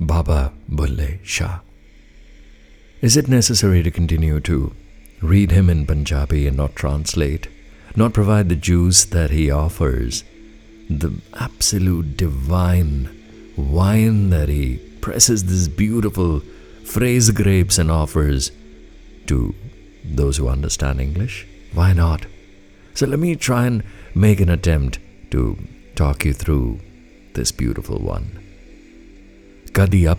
Baba Bulle Shah. Is it necessary to continue to read him in Punjabi and not translate, not provide the juice that he offers, the absolute divine wine that he presses this beautiful phrase grapes and offers to those who understand English? Why not? So let me try and make an attempt to talk you through this beautiful one. Will you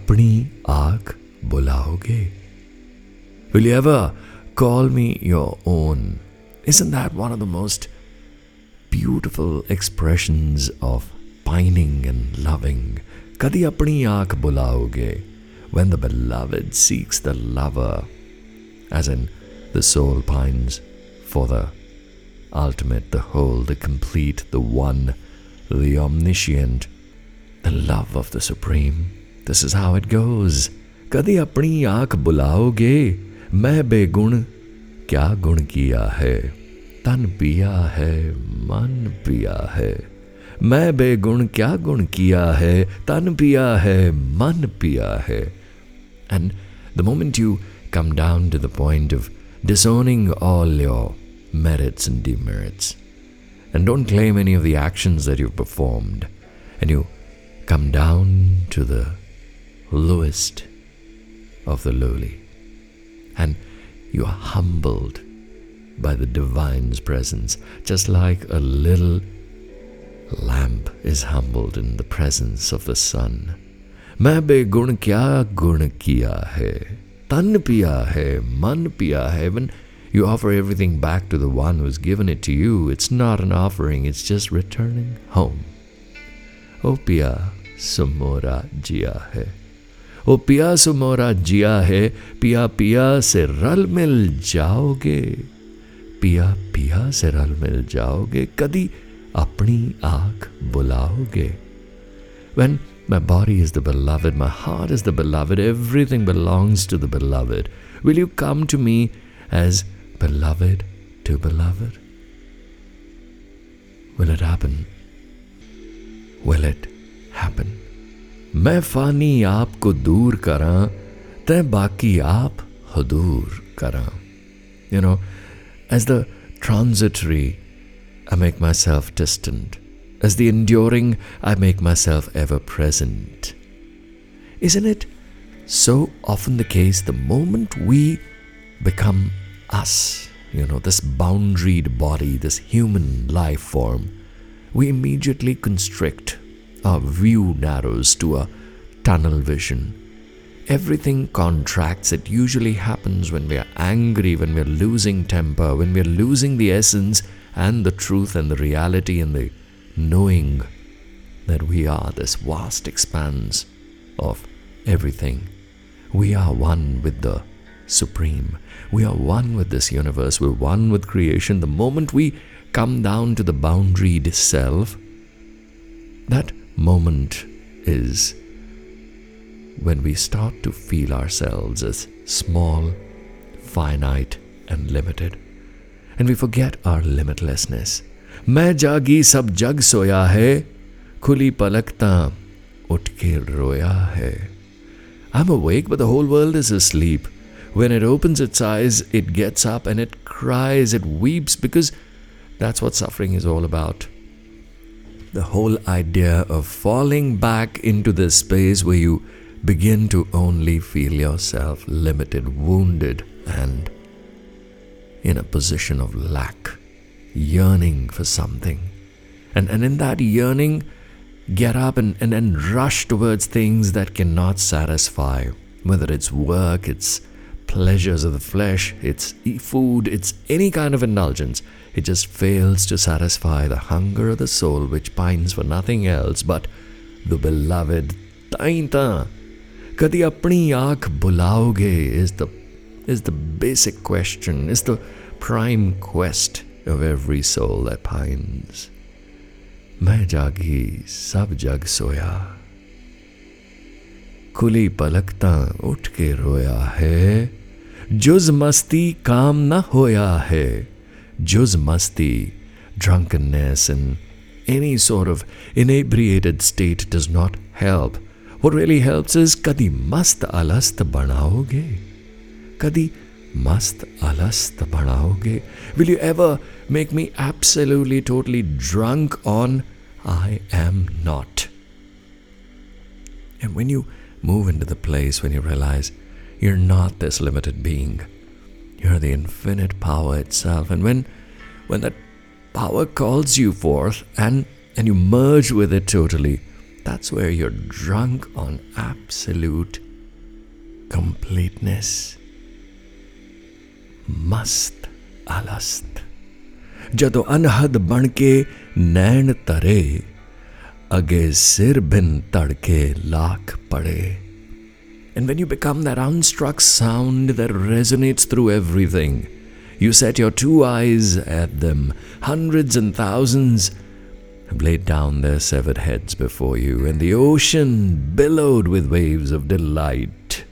ever call me your own? Isn't that one of the most beautiful expressions of pining and loving? Kadi apni aankh bulaoge? When the beloved seeks the lover, as in the soul pines for the ultimate, the whole, the complete, the one, the omniscient, the love of the supreme. This is how it goes. कदी अपनी आंख बुलाओगे मैं बेगुण क्या गुण किया है तन पिया है मन पिया है मैं बेगुण क्या गुण किया है तन पिया है मन पिया है and the moment you come down to the point of disowning all your merits and demerits, and don't claim any of the actions that you've performed, and you come down to the lowest of the lowly, and you are humbled by the divine's presence, just like a little lamp is humbled in the presence of the sun. मैं बेगुण क्या गुण किया है तन पिया है मन पिया है when you offer everything back to the one who's given it to you it's not an offering it's just returning home ओ पिया सुमोरा जिया है ओ पिया सुमोरा जिया है, पिया पिया से रल मिल जाओगे। पिया पिया से रल मिल जाओगे कदी अपनी आँख बुलाओगे। When my body is the beloved my heart is the beloved everything belongs to the beloved will you come to me as beloved to beloved will it happen will it happen मैं फानी आपको दूर करा तै बाकी आप हदूर करा You know, as the transitory, I make myself distant. As the enduring, I make myself ever present. Isn't it so often the case the moment we become us, you know, this boundaried body, this human life form, we immediately constrict. our view narrows to a tunnel vision. Everything contracts. It usually happens when we are angry, when we are losing temper, when we are losing the essence and the truth and the reality and the knowing that we are this vast expanse of everything. We are one with the Supreme. We are one with this universe. We're one with creation. The moment we come down to the boundaried self, that moment is when we start to feel ourselves as small, finite, and limited. And we forget our limitlessness. मैं जागी सब जग सोया है खुली पलकता उठ के रोया है I'm awake, but the whole world is asleep. When it opens its eyes, it gets up and it cries, it weeps, because that's what suffering is all about. The whole idea of falling back into this space where you begin to only feel yourself limited, wounded, and in a position of lack, yearning for something. And, and in that yearning, get up and, and, and rush towards things that cannot satisfy, whether it's work, it's pleasures of the flesh, it's e- food, it's any kind of indulgence. It just fails to satisfy the hunger of the soul which pines for nothing else but the beloved Tainta. कदी अपनी आंख बुलाओगे is the is the basic question, is the prime quest of every soul that pines. मैं जागी सब जग सोया खुली पलकता उठ के रोया है जुज मस्ती काम न होया है। जुज मस्ती drunkenness in any sort of inebriated state does not help वो रियली हेल्प इज़ कदी मस्त अलस्त बनाओगे। कदी मस्त अलस्त बनाओगे। Will you ever make me absolutely totally drunk on I am not and when you move into the place when you realise you're not this limited being, you're the infinite power itself. And when when that power calls you forth and and you merge with it totally, that's where you're drunk on absolute completeness. Mast alast. ਜਦੋਂ ਅਨਹਦ ਬਣ ਕੇ ਨੈਣ ਤਰੇ ਅਗੇ ਸਿਰ ਬਿਨ ਧੜਕੇ ਲੱਖ ਪੜੇ and when you become that unstruck sound that resonates through everything, you set your two eyes at them. Hundreds and thousands have laid down their severed heads before you, and the ocean billowed with waves of delight.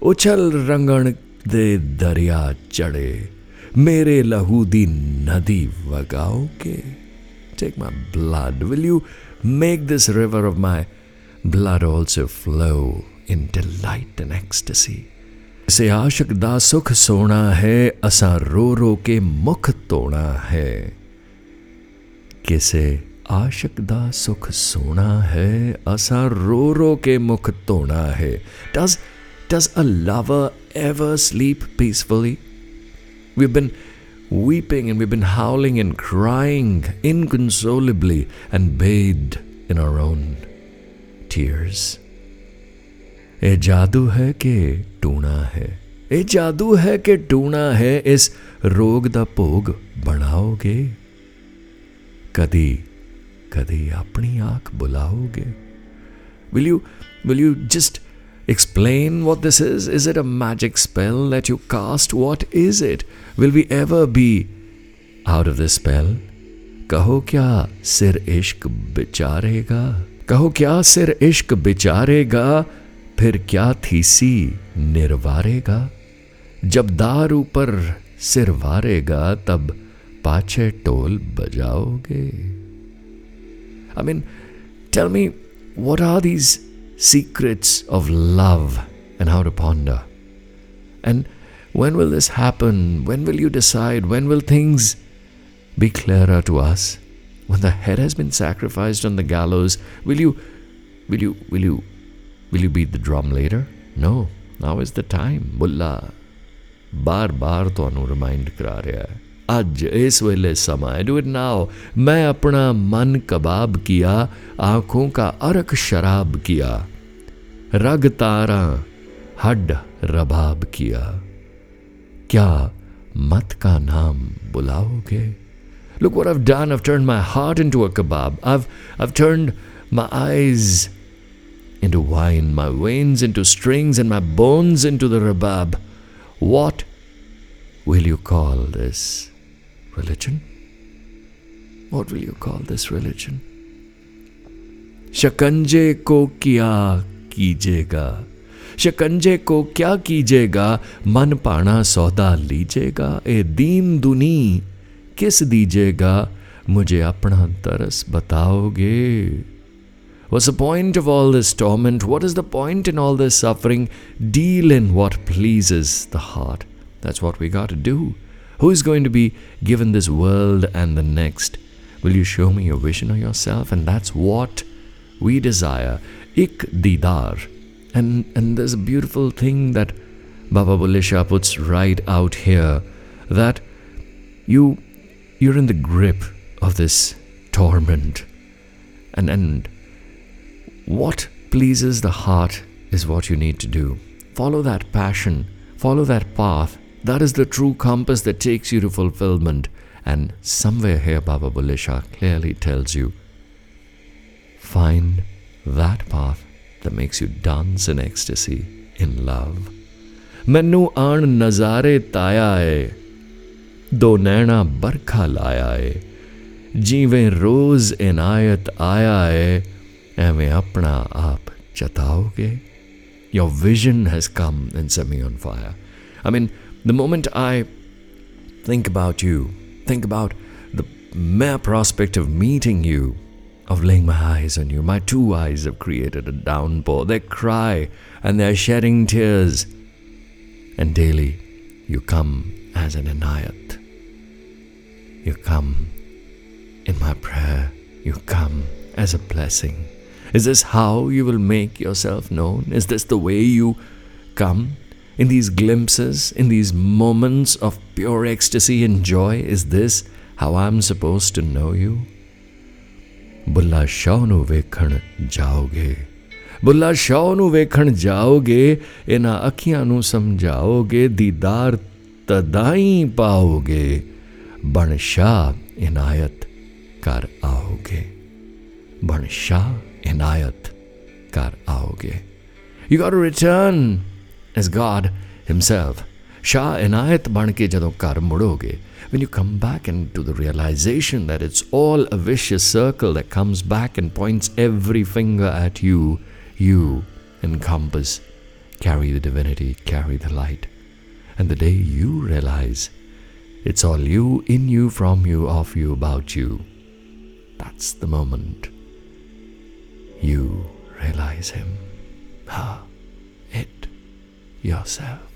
Uchal rangan de darya chade, mere lahu di nadi vagaoge. Take my blood, will you make this river of my blood also flow in delight and ecstasy. से आशिक दा सुख सोना है असा रो रो के मुख तोना है किसे आशिक दा सुख सोना है असा रो रो के मुख तोना है does does a lover ever sleep peacefully we've been weeping and we've been howling and crying inconsolably and bathed in our own tears ए जादू है कि टूना है ਇਹ ਜਾਦੂ ਹੈ ਕਿ ਟੂਣਾ ਹੈ ਇਸ ਰੋਗ ਦਾ ਭੋਗ ਬਣਾਓਗੇ ਕਦੀ ਕਦੀ ਆਪਣੀ ਆਂਖ ਬੁਲਾਓਗੇ will you will you just explain what this is is it a magic spell that you cast what is it will we ever be out of this spell कहो क्या सिर इश्क बिचारेगा कहो क्या सिर इश्क बिचारेगा फिर क्या थीसी निर्वारेगा जब दार ऊपर सिर वारेगा तब पाछे टोल बजाओगे mean, tell me, what are these secrets of love and how to ponder? And when will this happen? When will you decide? When will things be clearer to us? When the head has been sacrificed on the gallows, will you, will you, will you Will you beat the drum later? No, now is the time. Bulla ਬਾਰ ਬਾਰ ਤੁਹਾਨੂੰ remind ਕਰਾ ਰਿਹਾ ਹੈ ਅੱਜ ਇਸ ਵੇਲੇ ਸਮਾਂ do it ਨਾਓ ਮੈਂ ਆਪਣਾ ਮਨ ਕਬਾਬ किया आंखों का अरक शराब किया रग तारा हड रबाब किया क्या मत का नाम बुलाओगे Look what I've done. I've turned my heart into a kebab. I've I've turned my eyes into wine, my veins into strings, and my bones into the rabab. What will you call this religion? What will you call this religion? शकंजे को क्या कीजिएगा शकंजे को क्या कीजिएगा मन पाना सौदा लीजिएगा ए दीन दुनी किस दीजिएगा मुझे अपना तरस बताओगे What's the point of all this torment? What is the point in all this suffering? Deal in what pleases the heart. That's what we got to do. Who is going to be given this world and the next? Will you show me your vision of yourself? And that's what we desire. Ik didar. And, and there's a beautiful thing that Baba Bulle Shah puts right out here that you you're in the grip of this torment. And and what pleases the heart is what you need to do. Follow that passion, follow that path. That is the true compass that takes you to fulfillment. And somewhere here, Baba Bulle Shah clearly tells you find that path that makes you dance in ecstasy, in love. ਮੈਨੂੰ ਆਣ ਨਜ਼ਾਰੇ ਤਾਇਆ ਏ ਦੋ ਨੈਣਾ ਬਰਖਾ ਲਾਇਆ ਏ ਜਿਵੇਂ ਰੋਜ਼ ਇਨਾਇਤ ਆਇਆ ਏ એમે આપણા આપ જતાઓગે Your vision has come and set me on fire. I mean, the moment I think about you, think about the mere prospect of meeting you, of laying my eyes on you, my two eyes have created a downpour. They cry and they're shedding tears. And daily you come as an anayat. You come in my prayer. You come as a blessing. Is this how you will make yourself known? Is this the way you come? In these glimpses, in these moments of pure ecstasy and joy, is this how I'm supposed to know you? ਬੁੱਲਾ ਸ਼ਾਹ ਨੂੰ ਵੇਖਣ ਜਾਓਗੇ ਬੁੱਲਾ ਸ਼ਾਹ ਨੂੰ ਵੇਖਣ ਜਾਓਗੇ ਇਹਨਾਂ ਅੱਖੀਆਂ ਨੂੰ ਸਮਝਾਓਗੇ ਦੀਦਾਰ ਤਦਾਈ ਪਾਓਗੇ ਬਣ ਸ਼ਾਹ ਇਨਾਇਤ ਕਰ ਆਓਗੇ ਬਣ ਸ਼ਾਹ इनायत कर आओगे you got return as God himself Shah Inayat बन के जदों kar mudoge. when you come back into the realization that it's all a vicious circle that comes back and points every finger at you, you encompass, carry the divinity, carry the light. And the day you realize it's all you, in you, from you, of you, about you, that's the moment you realize Him. Ha, it yourself.